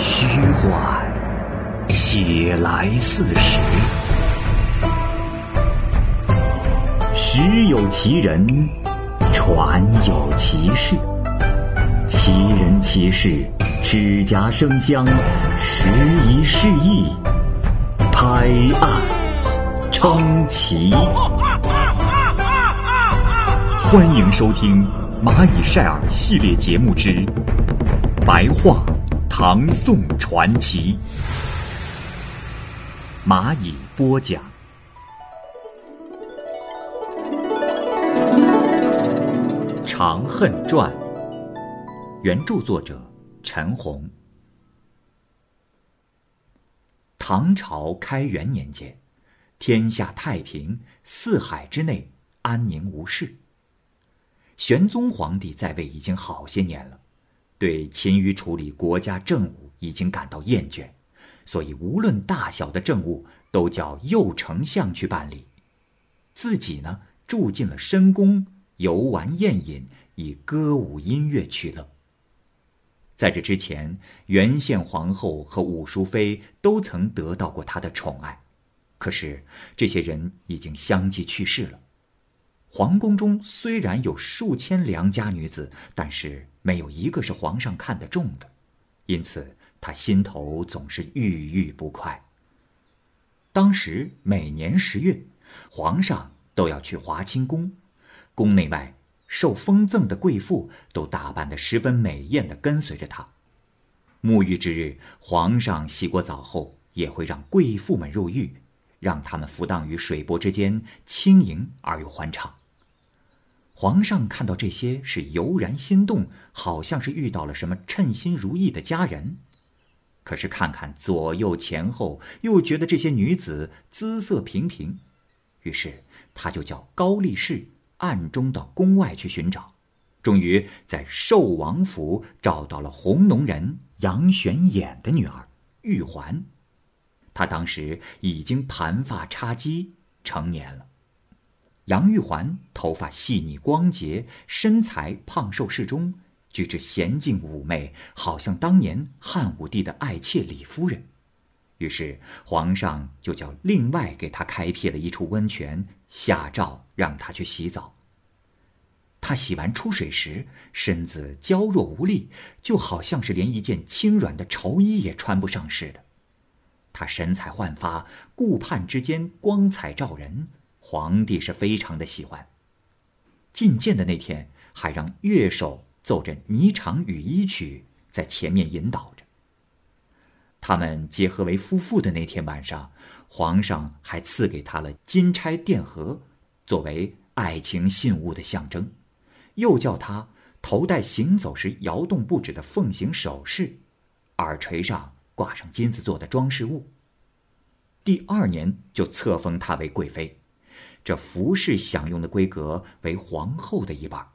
虚幻，写来似实。实有其人，传有其事。其人其事，指甲生香，时移世易，拍案称奇。欢迎收听《蚂蚁晒尔》系列节目之《白话唐宋传奇》，蚂蚁播讲。《长恨传》，原著作者陈红。唐朝开元年间，天下太平，四海之内安宁无事。玄宗皇帝在位已经好些年了，对勤于处理国家政务已经感到厌倦，所以无论大小的政务都叫右丞相去办理，自己呢住进了深宫。游玩宴饮，以歌舞音乐取乐。在这之前，元宪皇后和武淑妃都曾得到过他的宠爱，可是这些人已经相继去世了。皇宫中虽然有数千良家女子，但是没有一个是皇上看得中的，因此他心头总是郁郁不快。当时每年十月，皇上都要去华清宫。宫内外受封赠的贵妇都打扮得十分美艳的跟随着他。沐浴之日，皇上洗过澡后，也会让贵妇们入浴，让他们浮荡于水波之间，轻盈而又欢畅。皇上看到这些是油然心动，好像是遇到了什么称心如意的佳人。可是看看左右前后，又觉得这些女子姿色平平，于是他就叫高力士。暗中到宫外去寻找，终于在寿王府找到了红农人杨玄琰的女儿玉环。她当时已经盘发插髻，成年了。杨玉环头发细腻光洁，身材胖瘦适中，举止娴静妩媚，好像当年汉武帝的爱妾李夫人。于是皇上就叫另外给她开辟了一处温泉。下诏让她去洗澡。他洗完出水时，身子娇弱无力，就好像是连一件轻软的绸衣也穿不上似的。他神采焕发，顾盼之间光彩照人，皇帝是非常的喜欢。觐见的那天，还让乐手奏着《霓裳羽衣曲》在前面引导着。他们结合为夫妇的那天晚上。皇上还赐给他了金钗钿盒，作为爱情信物的象征，又叫他头戴行走时摇动不止的凤形首饰，耳垂上挂上金子做的装饰物。第二年就册封她为贵妃，这服饰享用的规格为皇后的一半。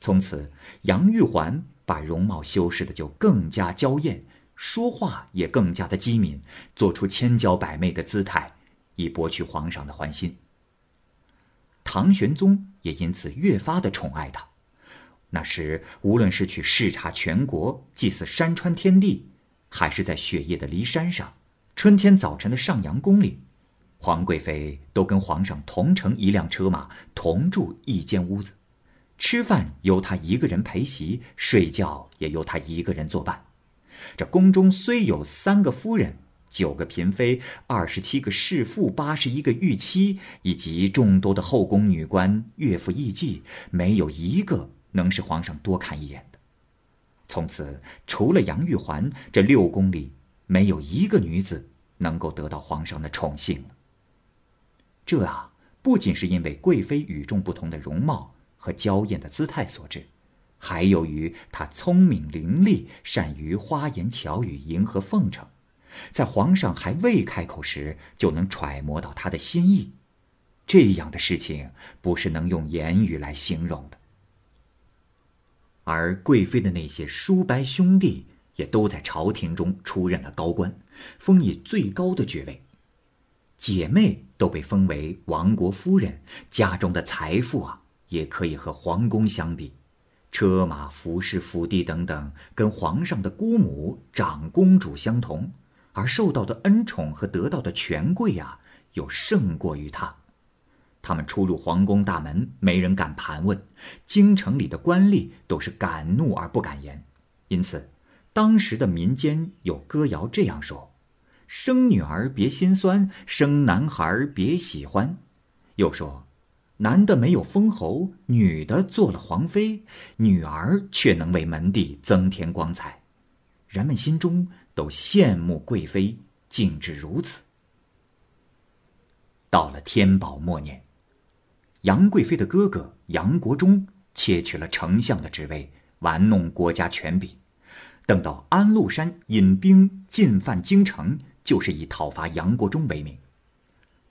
从此，杨玉环把容貌修饰的就更加娇艳。说话也更加的机敏，做出千娇百媚的姿态，以博取皇上的欢心。唐玄宗也因此越发的宠爱她。那时，无论是去视察全国、祭祀山川天地，还是在雪夜的骊山上、春天早晨的上阳宫里，皇贵妃都跟皇上同乘一辆车马，同住一间屋子，吃饭由她一个人陪席，睡觉也由她一个人作伴。这宫中虽有三个夫人、九个嫔妃、二十七个侍妇、八十一个御妻，以及众多的后宫女官、岳父义妓，没有一个能使皇上多看一眼的。从此，除了杨玉环，这六宫里没有一个女子能够得到皇上的宠幸了。这啊，不仅是因为贵妃与众不同的容貌和娇艳的姿态所致。还由于她聪明伶俐，善于花言巧语迎合奉承，在皇上还未开口时就能揣摩到他的心意，这样的事情不是能用言语来形容的。而贵妃的那些叔伯兄弟也都在朝廷中出任了高官，封以最高的爵位，姐妹都被封为王国夫人，家中的财富啊也可以和皇宫相比。车马服饰府邸等等，跟皇上的姑母、长公主相同，而受到的恩宠和得到的权贵啊，又胜过于他。他们出入皇宫大门，没人敢盘问；京城里的官吏都是敢怒而不敢言。因此，当时的民间有歌谣这样说：“生女儿别心酸，生男孩别喜欢。”又说。男的没有封侯，女的做了皇妃，女儿却能为门第增添光彩，人们心中都羡慕贵妃竟至如此。到了天宝末年，杨贵妃的哥哥杨国忠窃取了丞相的职位，玩弄国家权柄，等到安禄山引兵进犯京城，就是以讨伐杨国忠为名。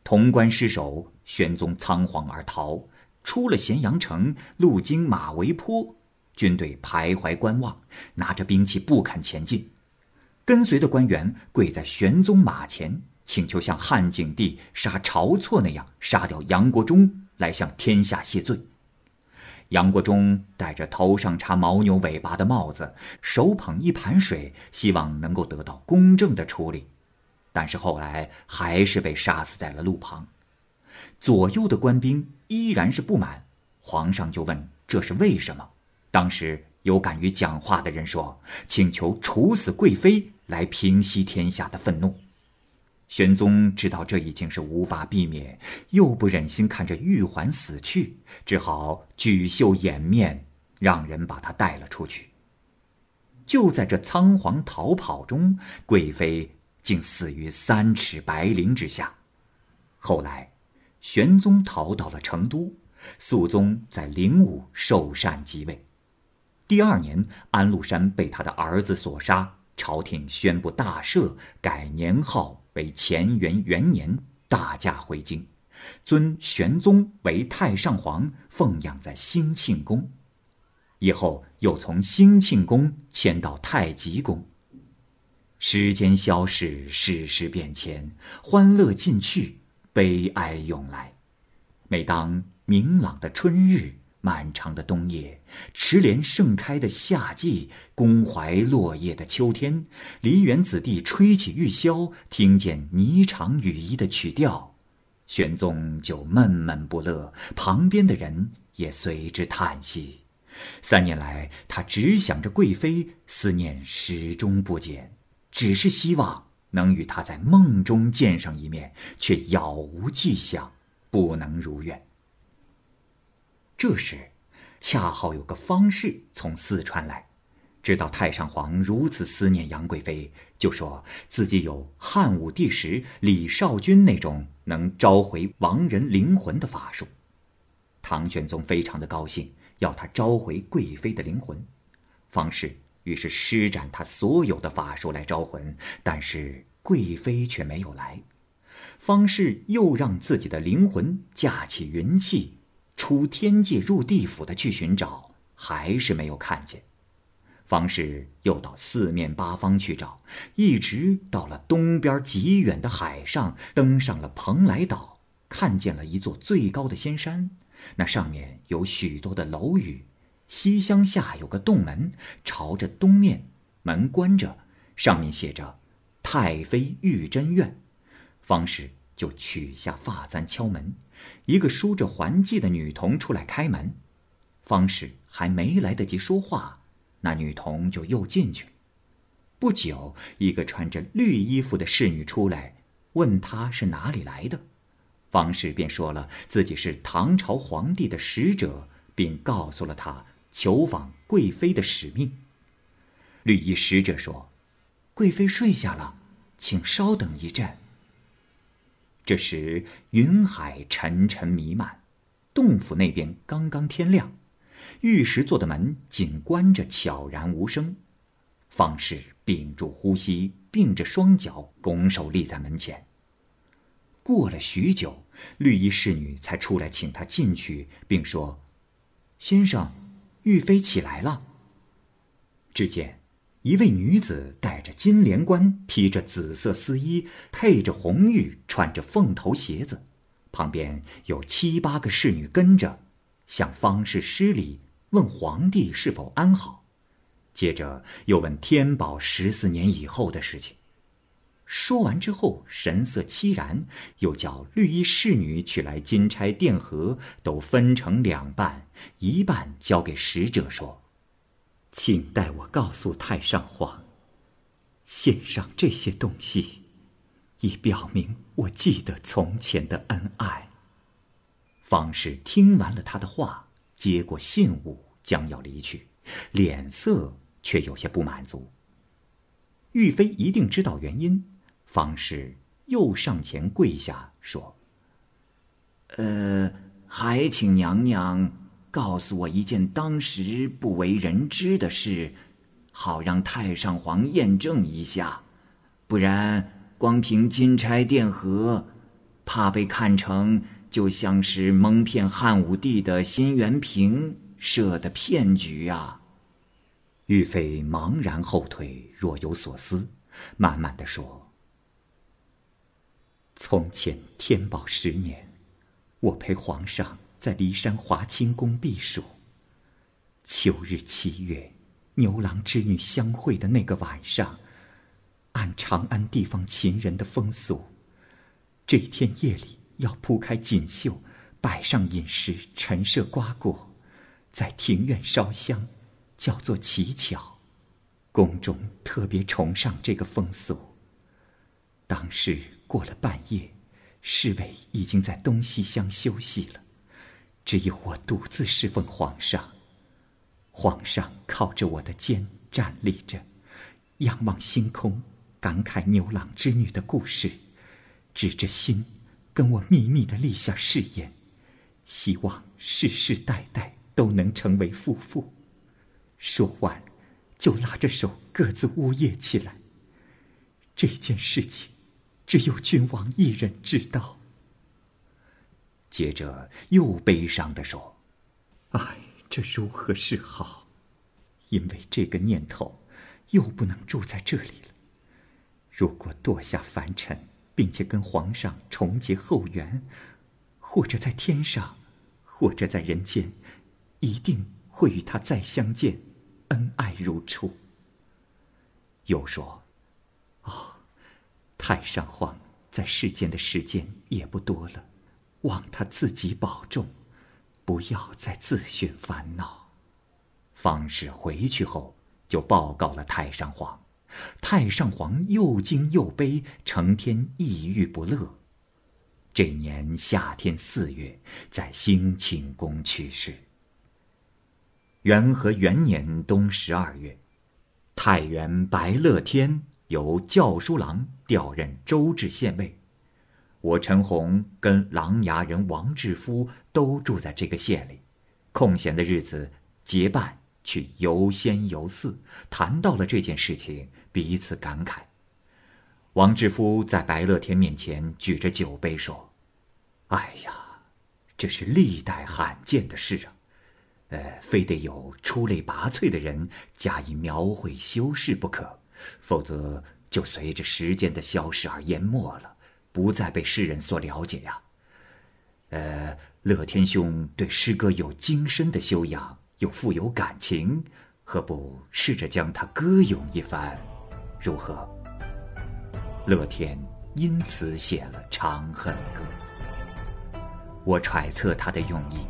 潼关失守，玄宗仓皇而逃，出了咸阳城，路经马嵬坡，军队徘徊观望，拿着兵器不肯前进。跟随的官员跪在玄宗马前，请求像汉景帝杀晁错那样杀掉杨国忠，来向天下谢罪。杨国忠戴着头上插牦牛尾巴的帽子，手捧一盘水，希望能够得到公正的处理。但是后来还是被杀死在了路旁，左右的官兵依然是不满，皇上就问这是为什么。当时有敢于讲话的人说，请求处死贵妃来平息天下的愤怒。玄宗知道这已经是无法避免，又不忍心看着玉环死去，只好举袖掩面，让人把她带了出去。就在这仓皇逃跑中，贵妃。竟死于三尺白绫之下。后来，玄宗逃到了成都，肃宗在灵武受禅即位。第二年，安禄山被他的儿子所杀，朝廷宣布大赦，改年号为乾元元年，大驾回京，尊玄宗为太上皇，奉养在兴庆宫。以后又从兴庆宫迁到太极宫。时间消逝，世事变迁，欢乐尽去，悲哀涌来。每当明朗的春日，漫长的冬夜，池莲盛开的夏季，宫怀落叶的秋天，梨园子弟吹起玉箫，听见霓裳羽衣的曲调，玄宗就闷闷不乐，旁边的人也随之叹息。三年来，他只想着贵妃，思念始终不减。只是希望能与他在梦中见上一面，却杳无迹象，不能如愿。这时，恰好有个方士从四川来，知道太上皇如此思念杨贵妃，就说自己有汉武帝时李少君那种能召回亡人灵魂的法术。唐玄宗非常的高兴，要他召回贵妃的灵魂。方士。于是施展他所有的法术来招魂，但是贵妃却没有来。方士又让自己的灵魂架起云气，出天界入地府的去寻找，还是没有看见。方士又到四面八方去找，一直到了东边极远的海上，登上了蓬莱岛，看见了一座最高的仙山，那上面有许多的楼宇。西厢下有个洞门，朝着东面，门关着，上面写着“太妃玉真院”。方士就取下发簪敲门，一个梳着环髻的女童出来开门。方士还没来得及说话，那女童就又进去。不久，一个穿着绿衣服的侍女出来，问他是哪里来的。方士便说了自己是唐朝皇帝的使者，并告诉了他。求访贵妃的使命。绿衣使者说：“贵妃睡下了，请稍等一阵。”这时云海沉沉弥漫，洞府那边刚刚天亮，玉石做的门紧关着，悄然无声。方士屏住呼吸，并着双脚，拱手立在门前。过了许久，绿衣侍女才出来请他进去，并说：“先生。”玉妃起来了。只见一位女子戴着金莲冠，披着紫色丝衣，配着红玉，穿着凤头鞋子，旁边有七八个侍女跟着，向方士施礼，问皇帝是否安好，接着又问天宝十四年以后的事情。说完之后，神色凄然，又叫绿衣侍女取来金钗、电盒，都分成两半，一半交给使者说：“请代我告诉太上皇，献上这些东西，以表明我记得从前的恩爱。”方士听完了他的话，接过信物，将要离去，脸色却有些不满足。玉妃一定知道原因。方士又上前跪下说：“呃，还请娘娘告诉我一件当时不为人知的事，好让太上皇验证一下。不然，光凭金钗电盒，怕被看成就像是蒙骗汉武帝的辛元平设的骗局啊。”玉妃茫然后退，若有所思，慢慢的说。从前天宝十年，我陪皇上在骊山华清宫避暑。秋日七月，牛郎织女相会的那个晚上，按长安地方秦人的风俗，这天夜里要铺开锦绣，摆上饮食，陈设瓜果，在庭院烧香，叫做乞巧。宫中特别崇尚这个风俗。当时。过了半夜，侍卫已经在东西厢休息了，只有我独自侍奉皇上。皇上靠着我的肩站立着，仰望星空，感慨牛郎织女的故事，指着心跟我秘密的立下誓言，希望世世代代都能成为夫妇。说完，就拉着手各自呜咽起来。这件事情。只有君王一人知道。接着又悲伤的说：“唉，这如何是好？因为这个念头，又不能住在这里了。如果堕下凡尘，并且跟皇上重结后缘，或者在天上，或者在人间，一定会与他再相见，恩爱如初。”又说。哦太上皇在世间的时间也不多了，望他自己保重，不要再自寻烦恼。方士回去后就报告了太上皇，太上皇又惊又悲，成天抑郁不乐。这年夏天四月，在兴庆宫去世。元和元年冬十二月，太原白乐天。由教书郎调任周至县尉，我陈洪跟琅琊人王志夫都住在这个县里，空闲的日子结伴去游仙游寺，谈到了这件事情，彼此感慨。王志夫在白乐天面前举着酒杯说：“哎呀，这是历代罕见的事啊，呃，非得有出类拔萃的人加以描绘修饰不可。”否则，就随着时间的消逝而淹没了，不再被世人所了解呀。呃，乐天兄对诗歌有精深的修养，又富有感情，何不试着将它歌咏一番，如何？乐天因此写了《长恨歌》。我揣测他的用意，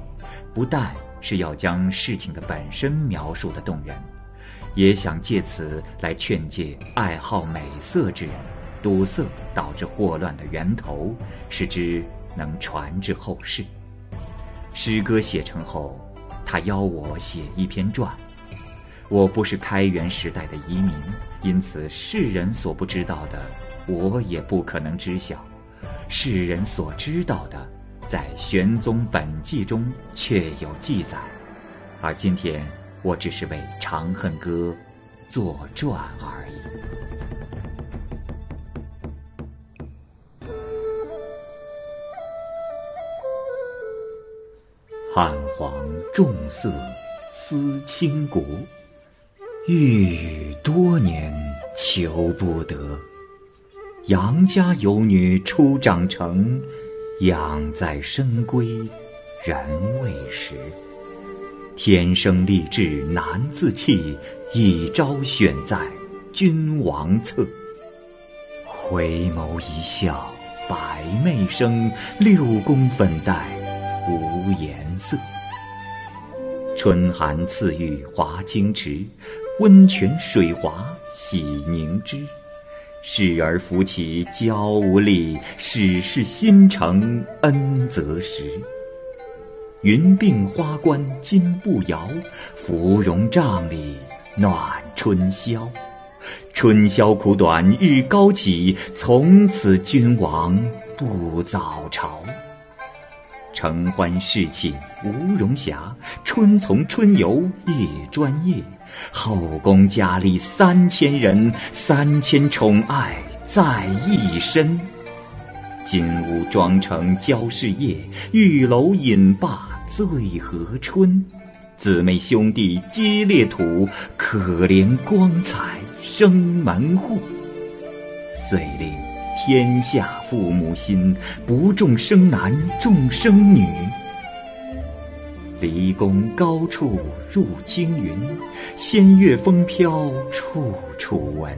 不但是要将事情的本身描述的动人。也想借此来劝诫爱好美色之人，堵塞导致祸乱的源头，使之能传至后世。诗歌写成后，他邀我写一篇传。我不是开元时代的遗民，因此世人所不知道的，我也不可能知晓；世人所知道的，在玄宗本纪中确有记载。而今天。我只是为《长恨歌》作传而已。汉皇重色思倾国，郁郁多年求不得。杨家有女初长成，养在深闺人未识。天生丽质难自弃，一朝选在君王侧。回眸一笑百媚生，六宫粉黛无颜色。春寒赐浴华清池，温泉水滑洗凝脂。侍儿扶起娇无力，始是新承恩泽时。云鬓花冠金步摇，芙蓉帐里暖春宵。春宵苦短日高起，从此君王不早朝。承欢侍寝无容暇，春从春游夜专夜。后宫佳丽三千人，三千宠爱在一身。金屋妆成娇侍夜，玉楼饮罢醉和春。姊妹兄弟皆列土，可怜光彩生门户。遂令天下父母心，不重生男重生女。离宫高处入青云，仙乐风飘处处闻。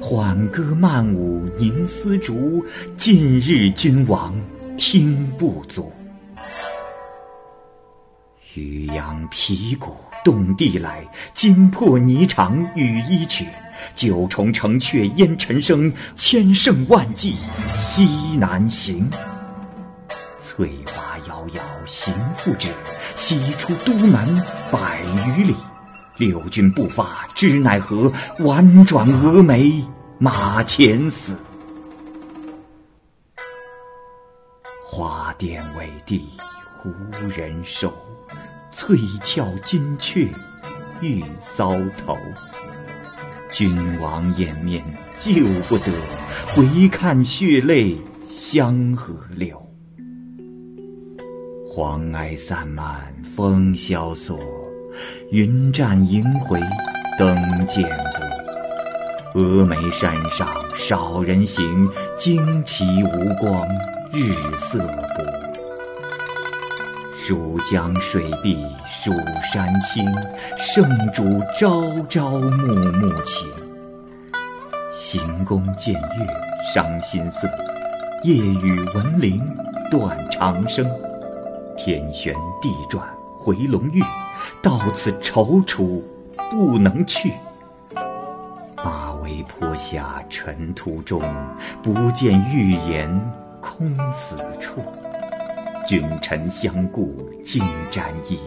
缓歌慢舞凝丝竹，近日君王听不足。渔阳鼙鼓动地来，惊破霓裳羽衣曲。九重城阙烟尘生，千乘万骑西南行。翠华遥遥行复止，西出都门百余里。六军不发知奈何，宛转蛾眉马前死。花钿委地无人收，翠翘金雀玉搔头。君王颜面救不得，回看血泪香河流。黄埃散漫风萧索，云栈萦回灯渐薄。峨眉山上少人行，旌旗无光日色。蜀江水碧蜀山青，圣主朝朝暮暮情。行宫见月伤心色，夜雨闻铃断肠声。天旋地转回龙驭，到此踌躇不能去。马嵬坡下尘土中，不见玉颜空死处。君臣相顾尽沾衣，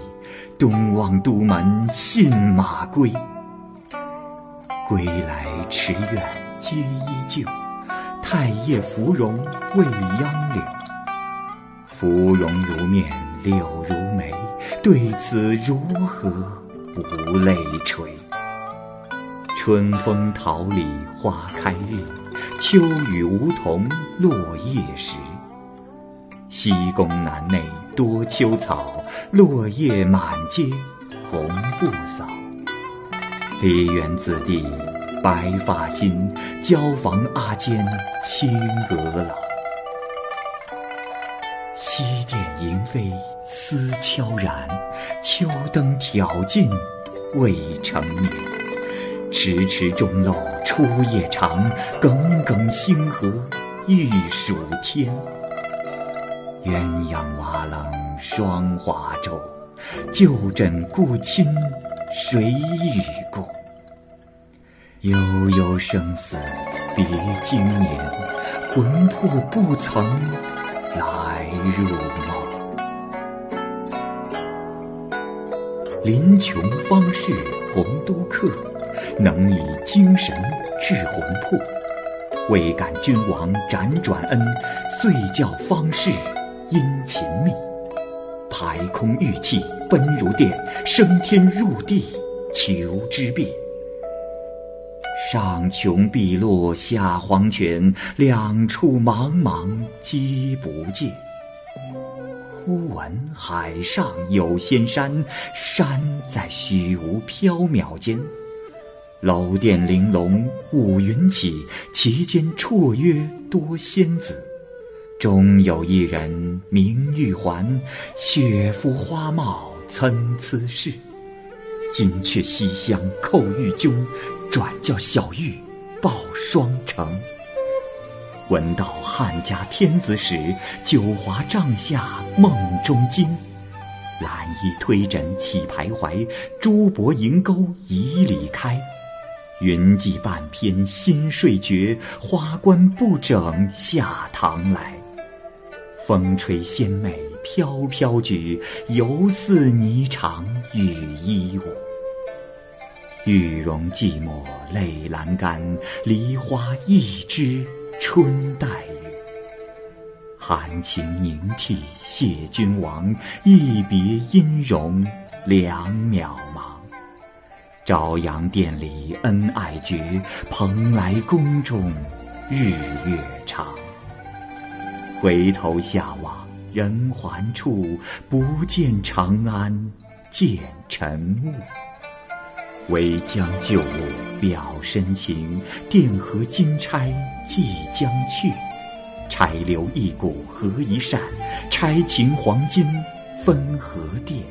东望都门信马归。归来池苑皆依旧，太液芙蓉未央柳。芙蓉如面柳如眉，对此如何不泪垂？春风桃李花开日，秋雨梧桐落叶时。西宫南内多秋草，落叶满阶红不扫。梨园子弟白发新，椒房阿监青娥老。西殿萤飞思悄然，秋灯挑尽未成眠。迟迟钟漏初夜长，耿耿星河欲曙天。鸳鸯瓦冷霜华昼，旧枕故亲谁与共？悠悠生死别经年，魂魄不曾。来入梦，林琼方士洪都客，能以精神治魂魄。未感君王辗转恩，遂教方士殷勤密。排空玉气奔如电，升天入地求之遍。上穷碧落下黄泉，两处茫茫皆不见。忽闻海上有仙山，山在虚无缥缈间。楼殿玲珑五云起，其间绰约多仙子。中有一人名玉环，雪肤花貌参差是。今却西厢叩玉钟，转教小玉报双成。闻道汉家天子使，九华帐下梦中惊。蓝衣推枕起徘徊，珠箔银钩已里开。云髻半偏新睡觉，花冠不整下堂来。风吹仙袂飘飘举，犹似霓裳羽衣舞。玉容寂寞泪阑干，梨花一枝春带雨。含情凝涕谢君王，一别音容两渺茫。朝阳殿里恩爱绝，蓬莱宫中日月长。回头下望人寰处，不见长安见尘雾。唯将旧物表深情，钿合金钗寄将去。钗留一股合一扇，钗情黄金分何钿？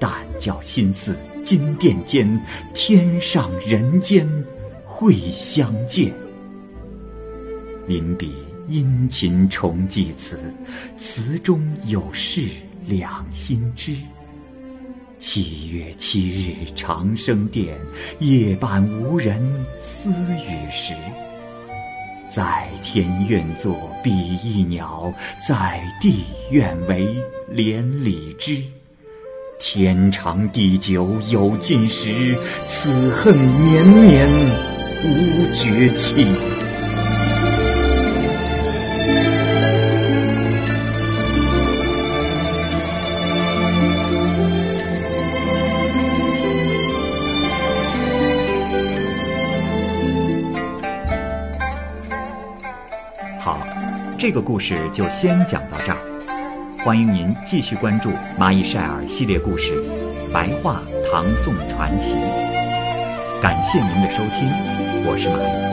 但教心似金殿间，天上人间会相见。临别。殷勤重寄词，词中有事两心知。七月七日长生殿，夜半无人私语时。在天愿作比翼鸟，在地愿为连理枝。天长地久有尽时，此恨绵绵无绝期。这个故事就先讲到这儿。欢迎您继续关注《蚂蚁晒尔》系列故事《白话唐宋传奇》。感谢您的收听，我是蚂蚁。